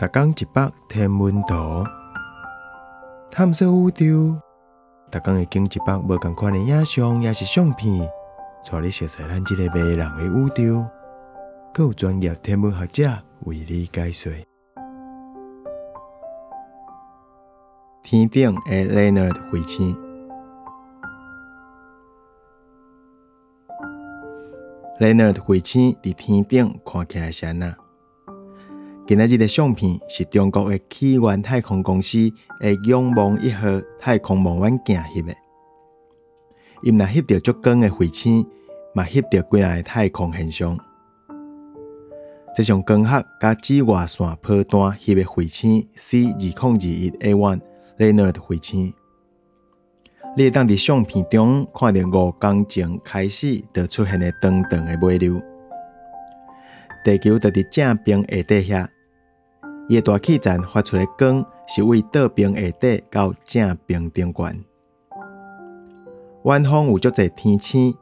逐工一百天文图，探索宇宙。逐工会经一百无共款的影像，也是相片，带你熟悉咱这个迷人的宇宙。更有专业天文学者为你解说。天顶的 Leonard 彗星，Leonard 彗星伫天顶看起来是安那？今仔日的相片是中国的起源太空公司的仰望一号太空望远镜翕的。伊若翕到足光的彗星，嘛翕到几啊个太空现象。这项光学甲紫外线波段翕的彗星 C 二零二一 A one Leonard 彗星，你会当伫相片中看到五公前开始就出现的长长的尾流。地球就伫正边下底遐。伊大气层发出的光是为倒边下底到正边顶悬。远方有足侪天星，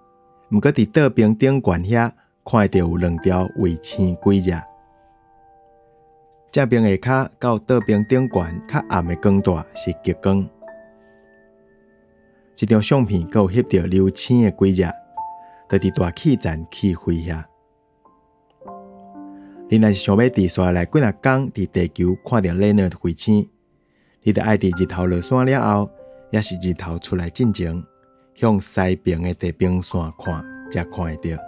毋过伫倒边顶悬遐看到有两条卫星轨迹。正冰下骹到倒边顶悬较暗的光带是极光。这张相片阁有翕到流星的轨迹，就伫大气层起飞遐。你若是想要伫山内几若工伫地球看到 Leonard 彗星，你得爱伫日头落山了后，也是日头出来进前，向西边的地平线看，才看会到。